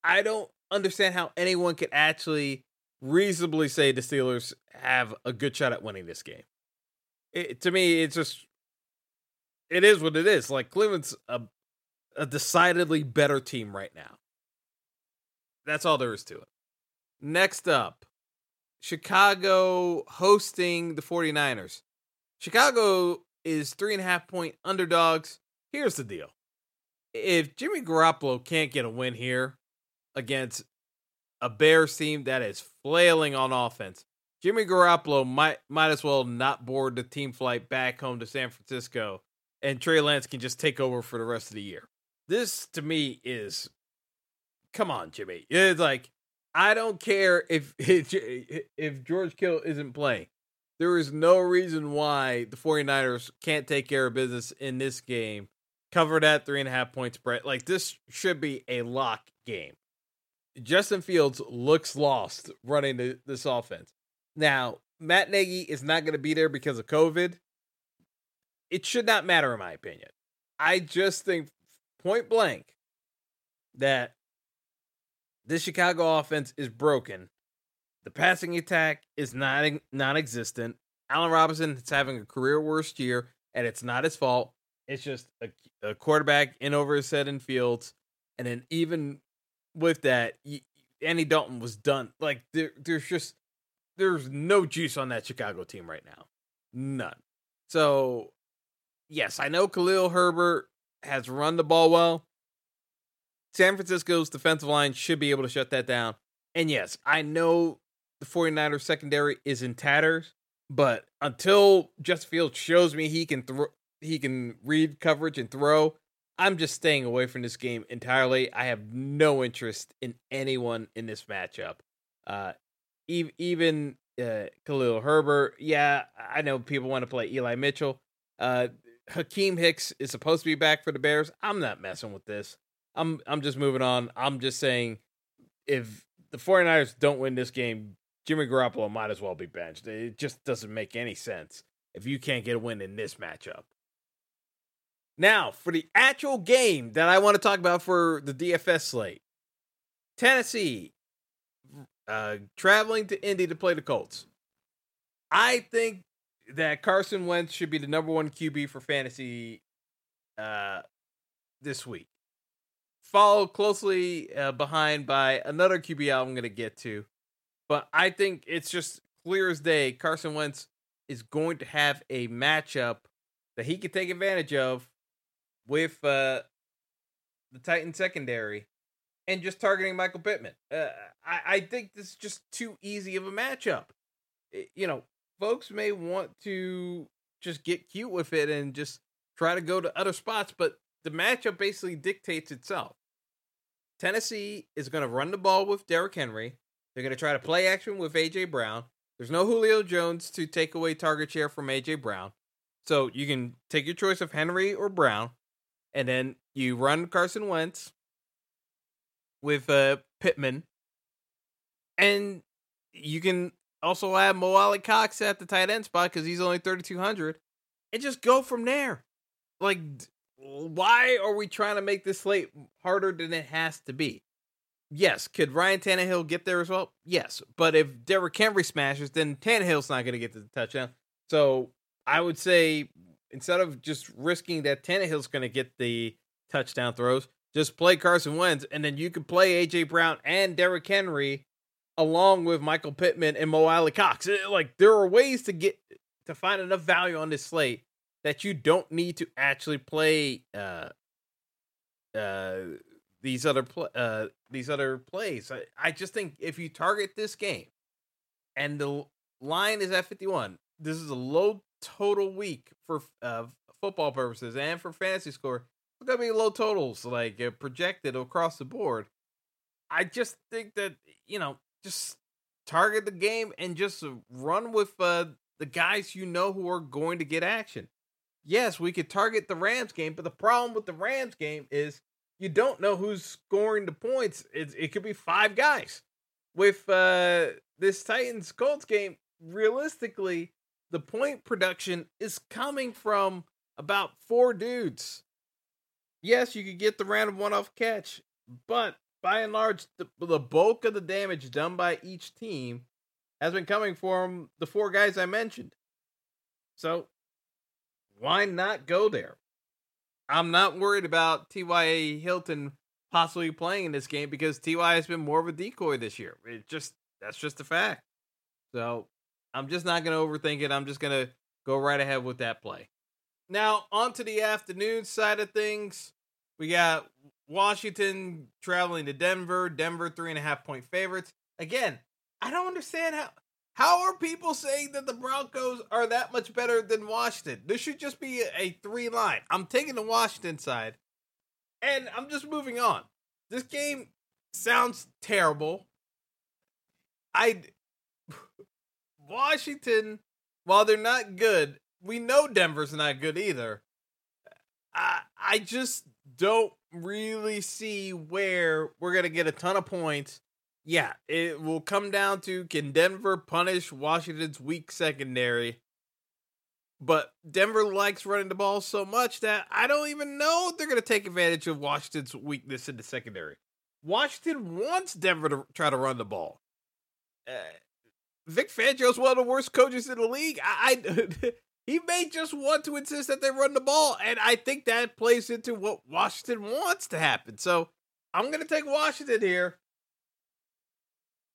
I don't understand how anyone could actually reasonably say the Steelers have a good shot at winning this game. It, to me, it's just it is what it is. Like Cleveland's a a decidedly better team right now. That's all there is to it. Next up, Chicago hosting the 49ers. Chicago is three and a half point underdogs. Here's the deal. If Jimmy Garoppolo can't get a win here against a Bears team that is flailing on offense, Jimmy Garoppolo might might as well not board the team flight back home to San Francisco and Trey Lance can just take over for the rest of the year. This to me is come on, Jimmy. It's like I don't care [laughs] if if George Kittle isn't playing. There is no reason why the 49ers can't take care of business in this game. Cover that three and a half point spread. Like this should be a lock game. Justin Fields looks lost running the, this offense. Now, Matt Nagy is not going to be there because of COVID. It should not matter, in my opinion. I just think point blank that this Chicago offense is broken. The passing attack is not non-existent. Allen Robinson is having a career worst year, and it's not his fault. It's just a, a quarterback in over his head in Fields, and then even with that, Andy Dalton was done. Like there, there's just there's no juice on that Chicago team right now, none. So, yes, I know Khalil Herbert has run the ball well. San Francisco's defensive line should be able to shut that down. And yes, I know the 49ers secondary is in tatters, but until Justin Fields shows me he can throw he can read coverage and throw, I'm just staying away from this game entirely. I have no interest in anyone in this matchup. Uh even uh, Khalil Herbert, yeah, I know people want to play Eli Mitchell. Uh Akiem Hicks is supposed to be back for the Bears. I'm not messing with this. I'm I'm just moving on. I'm just saying if the 49ers don't win this game, Jimmy Garoppolo might as well be benched. It just doesn't make any sense if you can't get a win in this matchup. Now, for the actual game that I want to talk about for the DFS slate Tennessee uh, traveling to Indy to play the Colts. I think that Carson Wentz should be the number one QB for fantasy uh, this week followed closely uh, behind by another QB I'm going to get to. But I think it's just clear as day. Carson Wentz is going to have a matchup that he can take advantage of with uh, the Titan secondary and just targeting Michael Pittman. Uh, I, I think this is just too easy of a matchup. It, you know, folks may want to just get cute with it and just try to go to other spots, but the matchup basically dictates itself. Tennessee is going to run the ball with Derrick Henry. They're going to try to play action with AJ Brown. There's no Julio Jones to take away target share from AJ Brown. So you can take your choice of Henry or Brown, and then you run Carson Wentz with uh, Pittman, and you can also add Mo Alie-Cox at the tight end spot because he's only 3,200, and just go from there. Like why are we trying to make this slate harder than it has to be? Yes, could Ryan Tannehill get there as well? Yes, but if Derrick Henry smashes, then Tannehill's not going to get the touchdown. So I would say instead of just risking that Tannehill's going to get the touchdown throws, just play Carson Wentz, and then you can play AJ Brown and Derrick Henry along with Michael Pittman and Mo Alie-Cox. Like there are ways to get to find enough value on this slate that you don't need to actually play uh uh these other pl- uh these other plays. I, I just think if you target this game and the line is at 51, this is a low total week for uh football purposes and for fantasy score. It's gonna be low totals like uh, projected across the board. I just think that you know just target the game and just run with uh, the guys you know who are going to get action yes, we could target the Rams game, but the problem with the Rams game is you don't know who's scoring the points. It, it could be five guys. With uh, this Titans Colts game, realistically, the point production is coming from about four dudes. Yes, you could get the random one off catch, but by and large, the, the bulk of the damage done by each team has been coming from the four guys I mentioned. So why not go there? I'm not worried about T.Y. Hilton possibly playing in this game because Ty has been more of a decoy this year. It just that's just a fact. So I'm just not gonna overthink it. I'm just gonna go right ahead with that play. Now on to the afternoon side of things. We got Washington traveling to Denver. Denver three and a half point favorites. Again, I don't understand how how are people saying that the Broncos are that much better than Washington? This should just be a three line. I'm taking the Washington side and I'm just moving on. This game sounds terrible. I [sighs] Washington, while they're not good, we know Denver's not good either. I I just don't really see where we're gonna get a ton of points. Yeah, it will come down to can Denver punish Washington's weak secondary but Denver likes running the ball so much that I don't even know they're going to take advantage of Washington's weakness in the secondary. Washington wants Denver to try to run the ball. Uh, Vic is one of the worst coaches in the league. I, I [laughs] he may just want to insist that they run the ball, and I think that plays into what Washington wants to happen. So I'm going to take Washington here.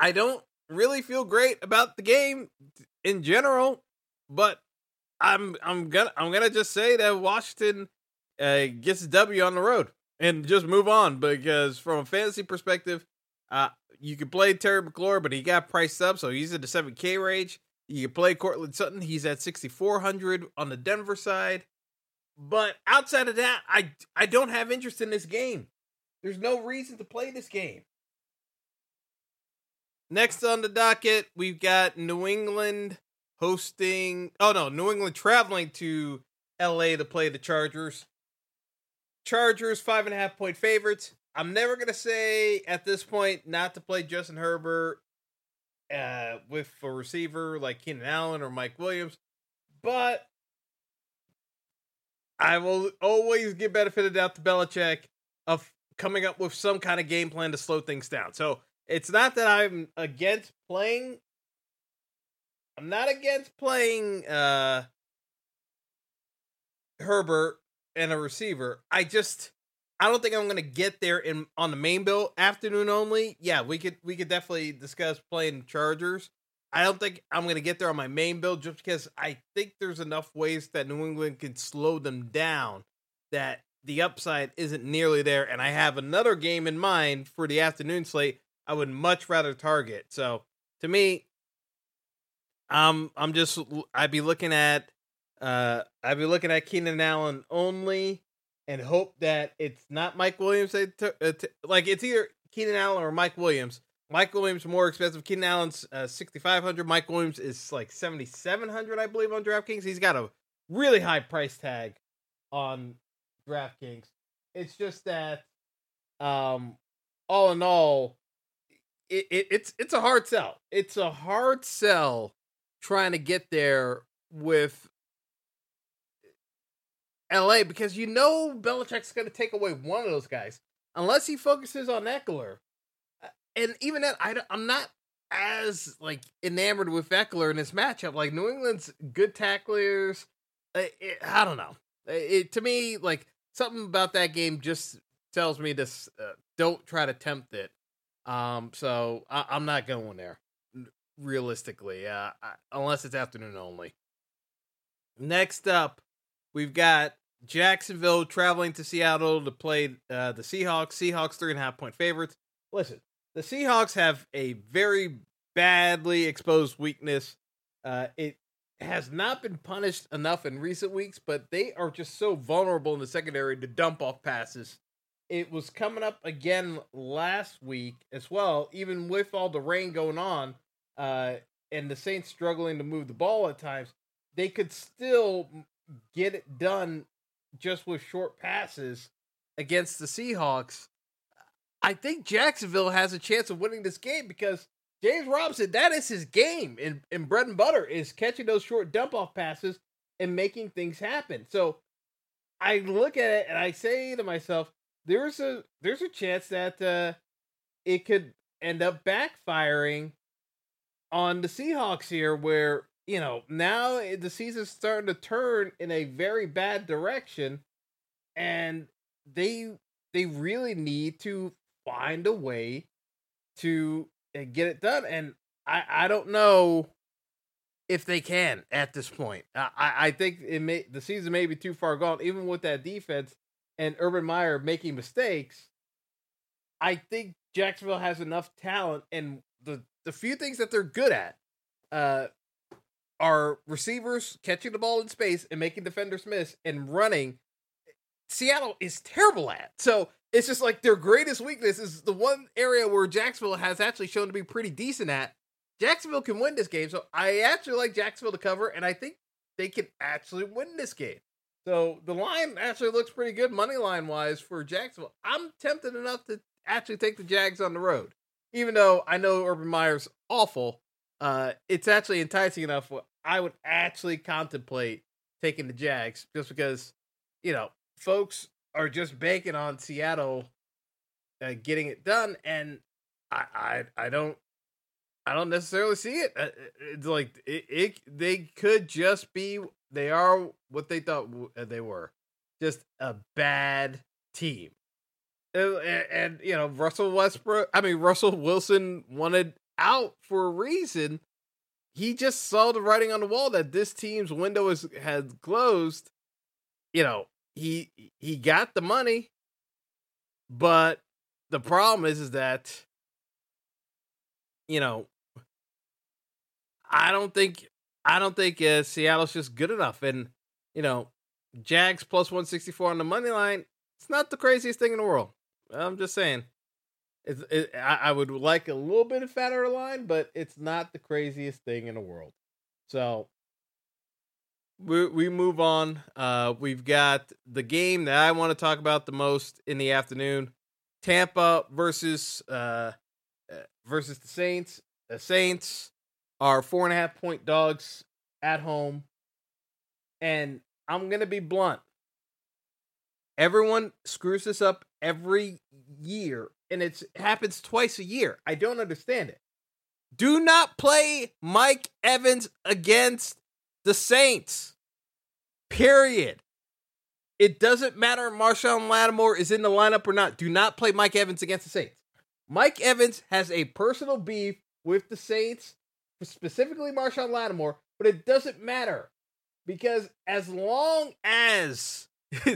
I don't really feel great about the game in general, but I'm I'm gonna I'm gonna just say that Washington uh, gets a W on the road and just move on because from a fantasy perspective, uh, you could play Terry McLaurin, but he got priced up, so he's in the seven K range. You play Courtland Sutton, he's at sixty four hundred on the Denver side. But outside of that, I I don't have interest in this game. There's no reason to play this game. Next on the docket, we've got New England hosting. Oh no, New England traveling to L.A. to play the Chargers. Chargers five and a half point favorites. I'm never gonna say at this point not to play Justin Herbert uh, with a receiver like Keenan Allen or Mike Williams, but I will always give benefit of doubt to Belichick of coming up with some kind of game plan to slow things down. So it's not that I'm against playing I'm not against playing uh Herbert and a receiver. I just I don't think I'm gonna get there in on the main bill afternoon only. Yeah, we could we could definitely discuss playing Chargers. I don't think I'm gonna get there on my main build just because I think there's enough ways that New England can slow them down that the upside isn't nearly there. And I have another game in mind for the afternoon slate. I would much rather target. So to me, um, I'm just I'd be looking at uh I'd be looking at Keenan Allen only and hope that it's not Mike Williams. Uh, like it's either Keenan Allen or Mike Williams. Mike Williams is more expensive. Keenan Allen's uh, 6500. Mike Williams is like 7700 I believe on DraftKings. He's got a really high price tag on DraftKings. It's just that um all in all it, it, it's it's a hard sell. It's a hard sell trying to get there with LA because you know Belichick's going to take away one of those guys unless he focuses on Ekeler. Uh, and even that, I, I'm not as like enamored with Ekeler in this matchup. Like New England's good tacklers. It, it, I don't know. It, to me, like something about that game just tells me this: uh, don't try to tempt it. Um, so I, I'm not going there realistically, uh, unless it's afternoon only. Next up, we've got Jacksonville traveling to Seattle to play uh, the Seahawks. Seahawks three and a half point favorites. Listen, the Seahawks have a very badly exposed weakness. Uh, it has not been punished enough in recent weeks, but they are just so vulnerable in the secondary to dump off passes. It was coming up again last week as well, even with all the rain going on uh, and the Saints struggling to move the ball at times, they could still get it done just with short passes against the Seahawks. I think Jacksonville has a chance of winning this game because James Robinson, that is his game and, and bread and butter is catching those short dump off passes and making things happen. So I look at it and I say to myself, there's a there's a chance that uh, it could end up backfiring on the Seahawks here, where you know now the season's starting to turn in a very bad direction, and they they really need to find a way to uh, get it done. And I I don't know if they can at this point. I I think it may the season may be too far gone, even with that defense and Urban Meyer making mistakes. I think Jacksonville has enough talent and the the few things that they're good at uh are receivers catching the ball in space and making defenders miss and running Seattle is terrible at. So it's just like their greatest weakness is the one area where Jacksonville has actually shown to be pretty decent at. Jacksonville can win this game. So I actually like Jacksonville to cover, and I think they can actually win this game. So the line actually looks pretty good money line wise for Jacksonville. I'm tempted enough to actually take the Jags on the road. Even though I know Urban Meyer's awful, uh, it's actually enticing enough. I would actually contemplate taking the Jags just because, you know, folks are just banking on Seattle uh, getting it done, and I, I, I don't, I don't necessarily see it. Uh, it's like it, it, they could just be. They are what they thought uh, they were, just a bad team. And, and you know, Russell Westbrook. I mean, Russell Wilson wanted out for a reason. He just saw the writing on the wall that this team's window is had closed. You know, he he got the money, but the problem is is that you know I don't think I don't think uh, Seattle's just good enough, and you know Jags plus one sixty four on the money line. It's not the craziest thing in the world. I'm just saying. It's, it, I, would like a little bit of fatter line, but it's not the craziest thing in the world. So we we move on. Uh, we've got the game that I want to talk about the most in the afternoon: Tampa versus uh, uh, versus the Saints. The Saints are four and a half point dogs at home, and I'm gonna be blunt. Everyone screws this up every year, and it happens twice a year. I don't understand it. Do not play Mike Evans against the Saints. Period. It doesn't matter if Marshon Lattimore is in the lineup or not. Do not play Mike Evans against the Saints. Mike Evans has a personal beef with the Saints, specifically Marshon Lattimore, but it doesn't matter because as long as [laughs]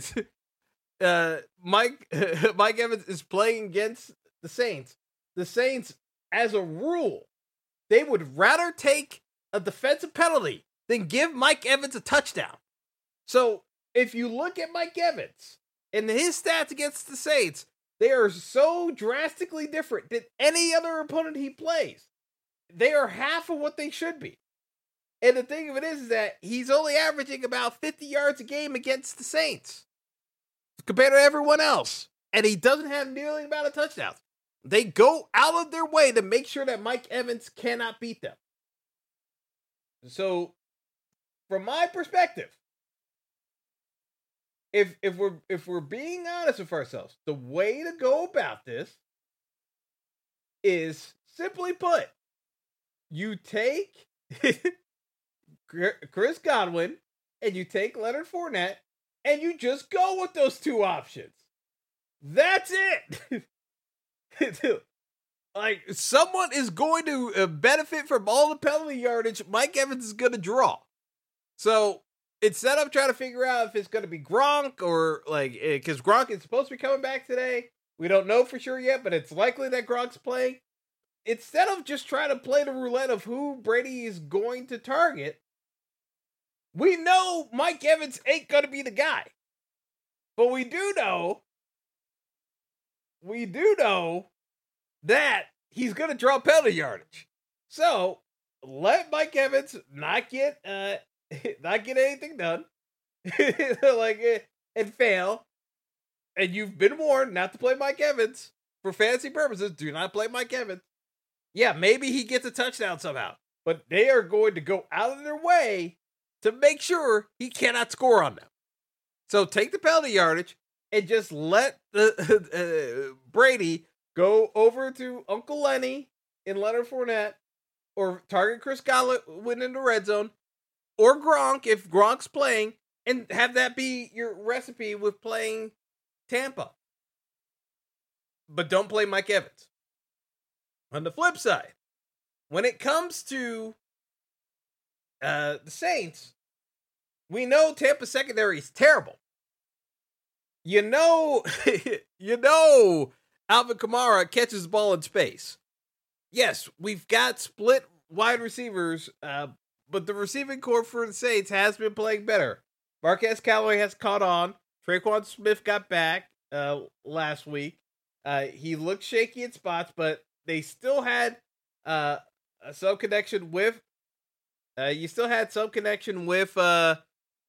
uh, Mike [laughs] Mike Evans is playing against the Saints, the Saints, as a rule, they would rather take a defensive penalty than give Mike Evans a touchdown. So if you look at Mike Evans and his stats against the Saints, they are so drastically different than any other opponent he plays. They are half of what they should be. And the thing of it is, is that he's only averaging about 50 yards a game against the Saints compared to everyone else. And he doesn't have nearly amount of touchdowns. They go out of their way to make sure that Mike Evans cannot beat them. So, from my perspective, if if we're if we're being honest with ourselves, the way to go about this is simply put, you take [laughs] Chris Godwin and you take Leonard Fournette and you just go with those two options. That's it. [laughs] like someone is going to uh, benefit from all the penalty yardage Mike Evans is going to draw. So instead of trying to figure out if it's going to be Gronk or like because eh, Gronk is supposed to be coming back today, we don't know for sure yet, but it's likely that Gronk's playing. Instead of just trying to play the roulette of who Brady is going to target, we know Mike Evans ain't going to be the guy. But we do know, we do know that he's going to draw penalty yardage. So let Mike Evans not get uh, [laughs] not get anything done, [laughs] like eh, and fail, and you've been warned not to play Mike Evans for fantasy purposes. Do not play Mike Evans. Yeah, maybe he gets a touchdown somehow, but they are going to go out of their way to make sure he cannot score on them. So take the penalty yardage and just let the [laughs] uh, Brady go over to Uncle Lenny in Leonard Fournette or target Chris Godwin in the red zone or Gronk if Gronk's playing and have that be your recipe with playing Tampa. But don't play Mike Evans. On the flip side, when it comes to uh, the Saints, we know Tampa secondary is terrible. You know, [laughs] you know, Alvin Kamara catches the ball in space. Yes, we've got split wide receivers, uh, but the receiving corps for the Saints has been playing better. Marquez Callaway has caught on. Tre'Quan Smith got back uh, last week. Uh, he looked shaky in spots, but they still had uh, some connection with. Uh, you still had some connection with uh,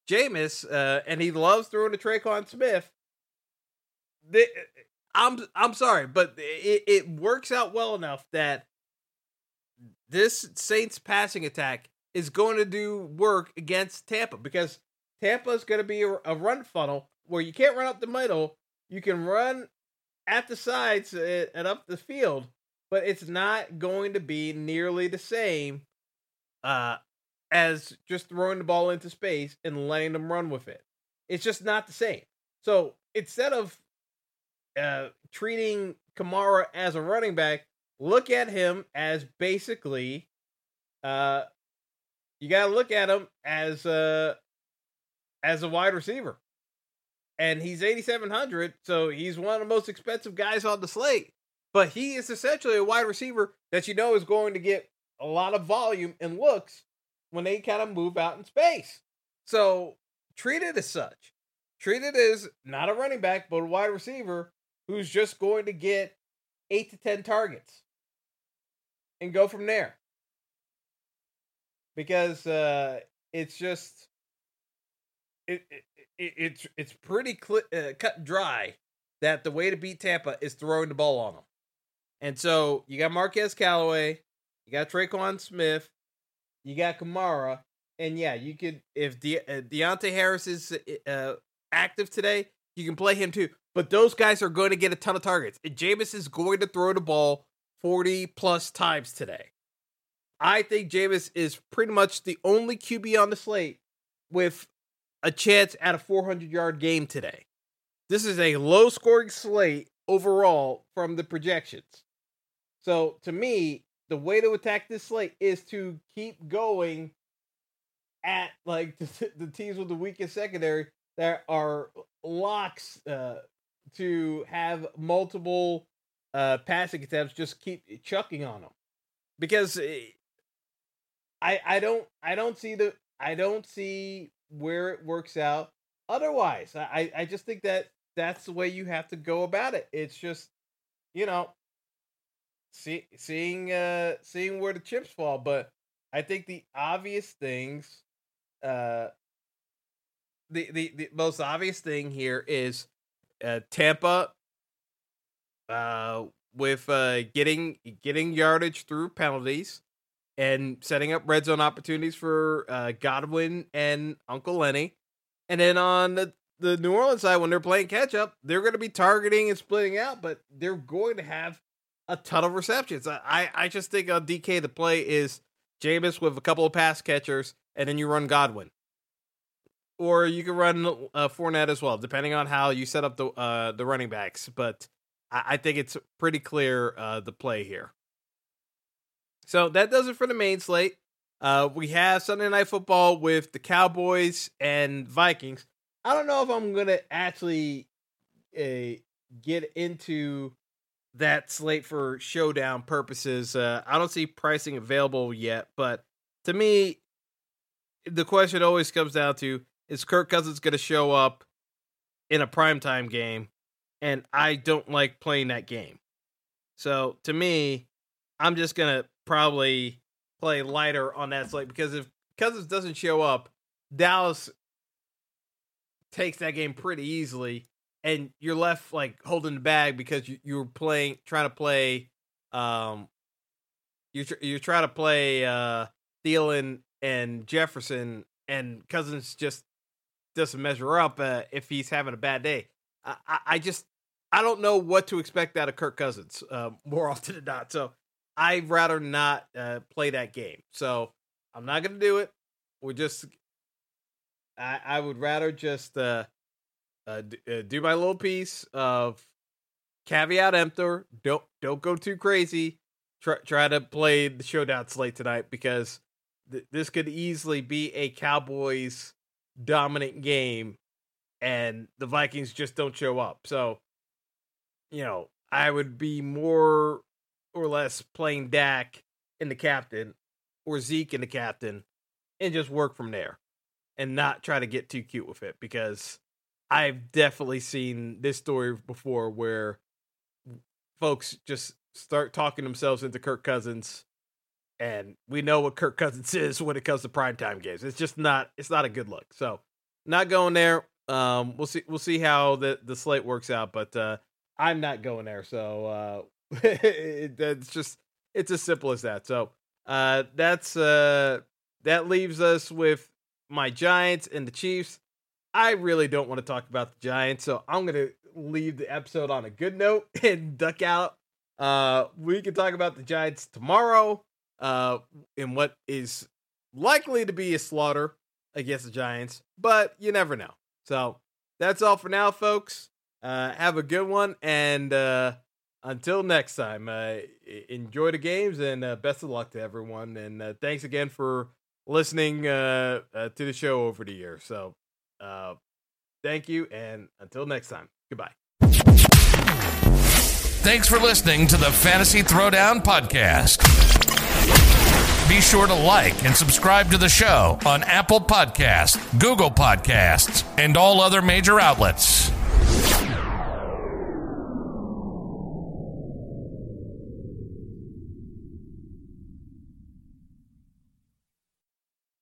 Jameis, uh, and he loves throwing to Tre'Quan Smith. The, I'm I'm sorry, but it, it works out well enough that this Saints passing attack is going to do work against Tampa because Tampa is going to be a, a, run funnel where you can't run up the middle. You can run at the sides uh, and up the field, but it's not going to be nearly the same uh, as just throwing the ball into space and letting them run with it. It's just not the same. So instead of uh, treating Kamara as a running back, look at him as basically uh you got to look at him as a as a wide receiver. And he's 8700, so he's one of the most expensive guys on the slate. But he is essentially a wide receiver that you know is going to get a lot of volume and looks when they kind of move out in space. So treat it as such. Treat it as not a running back, but a wide receiver who's just going to get eight to 10 targets and go from there. Because uh, it's just it, it, it it's it's pretty cl- uh, cut dry that the way to beat Tampa is throwing the ball on them. And so you got Marquez Callaway, you got Tre'Quan Smith, you got Kamara, and yeah, you could if De- uh, Deonte Harris is uh, active today, you can play him too. But those guys are going to get a ton of targets. And Jameis is going to throw the ball 40 plus times today. I think Jameis is pretty much the only QB on the slate with a chance at a 400 yard game today. This is a low scoring slate overall from the projections. So to me, the way to attack this slate is to keep going at like [laughs] the, the teams with the weakest secondary that are locks uh, to have multiple uh, passing attempts, just keep chucking on them because eh, I I don't I don't see the I don't see where it works out otherwise. I I just think that that's the way you have to go about it. It's just you know see, seeing uh seeing where the chips fall, but I think the obvious things uh the the, the most obvious thing here is uh, Tampa uh, with uh, getting getting yardage through penalties and setting up red zone opportunities for uh, Godwin and Uncle Lenny. And then on the, the New Orleans side, when they're playing catch up, they're going to be targeting and splitting out, but they're going to have a ton of receptions. I, I just think on DK, the play is Jameis with a couple of pass catchers, and then you run Godwin or you can run uh, Fournette as well, depending on how you set up the uh, the running backs. But I, I think it's pretty clear uh, the play here. So that does it for the main slate. Uh, we have Sunday Night Football with the Cowboys and Vikings. I don't know if I'm gonna actually uh, get into that slate for showdown purposes. Uh, I don't see pricing available yet, but to me, the question always comes down to is Kirk Cousins going to show up in a primetime game? And I don't like playing that game. So to me, I'm just going to probably play lighter on that slate because if Cousins doesn't show up, Dallas takes that game pretty easily and you're left like holding the bag because you, you're playing trying to play um you're you're trying to play uh Thielen and Jefferson and Cousins just doesn't measure up uh, if he's having a bad day. I, I just I don't know what to expect out of Kirk Cousins uh, more [laughs] often than not. So I'd rather not uh, play that game. So I'm not going to do it. We're just I, I would rather just uh, uh, d- uh, do my little piece of caveat emptor. Don't don't go too crazy. Try try to play the showdown slate tonight because th- this could easily be a Cowboys dominant game, and the Vikings just don't show up. So, you know, I would be more or less playing Dak in the captain or Zeke in the captain, and just work from there, and not try to get too cute with it because I've definitely seen this story before where folks just start talking themselves into Kirk Cousins and we know what Kirk Cousins [laughs] is when it comes to primetime games. It's just not it's not a good look. So, not going there. Um we'll see we'll see how the the slate works out, but uh I'm not going there. So, uh [laughs] it, it's just it's as simple as that. So, uh that's uh that leaves us with my Giants and the Chiefs. I really don't want to talk about the Giants, so I'm going to leave the episode on a good note [laughs] and duck out. Uh, we can talk about the Giants tomorrow uh, in what is likely to be a slaughter against the Giants, but you never know. So that's all for now, folks. Uh, have a good one, and uh, until next time, uh, enjoy the games and uh, best of luck to everyone. And uh, thanks again for listening uh, uh, to the show over the year. So uh, thank you, and until next time, goodbye. Thanks for listening to the Fantasy Throwdown Podcast. Be sure to like and subscribe to the show on Apple Podcasts, Google Podcasts, and all other major outlets.